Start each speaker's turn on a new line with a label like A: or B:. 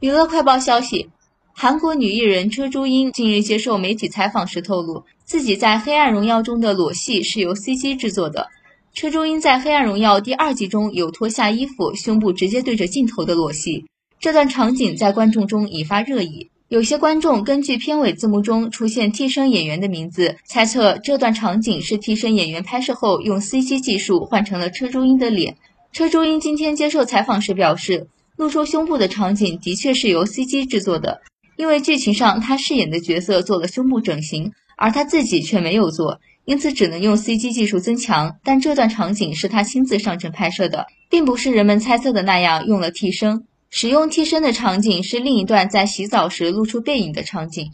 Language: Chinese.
A: 娱乐快报消息，韩国女艺人车珠英近日接受媒体采访时透露，自己在《黑暗荣耀》中的裸戏是由 CG 制作的。车珠英在《黑暗荣耀》第二季中有脱下衣服、胸部直接对着镜头的裸戏，这段场景在观众中引发热议。有些观众根据片尾字幕中出现替身演员的名字，猜测这段场景是替身演员拍摄后用 CG 技术换成了车珠英的脸。车珠英今天接受采访时表示。露出胸部的场景的确是由 CG 制作的，因为剧情上他饰演的角色做了胸部整形，而他自己却没有做，因此只能用 CG 技术增强。但这段场景是他亲自上阵拍摄的，并不是人们猜测的那样用了替身。使用替身的场景是另一段在洗澡时露出背影的场景。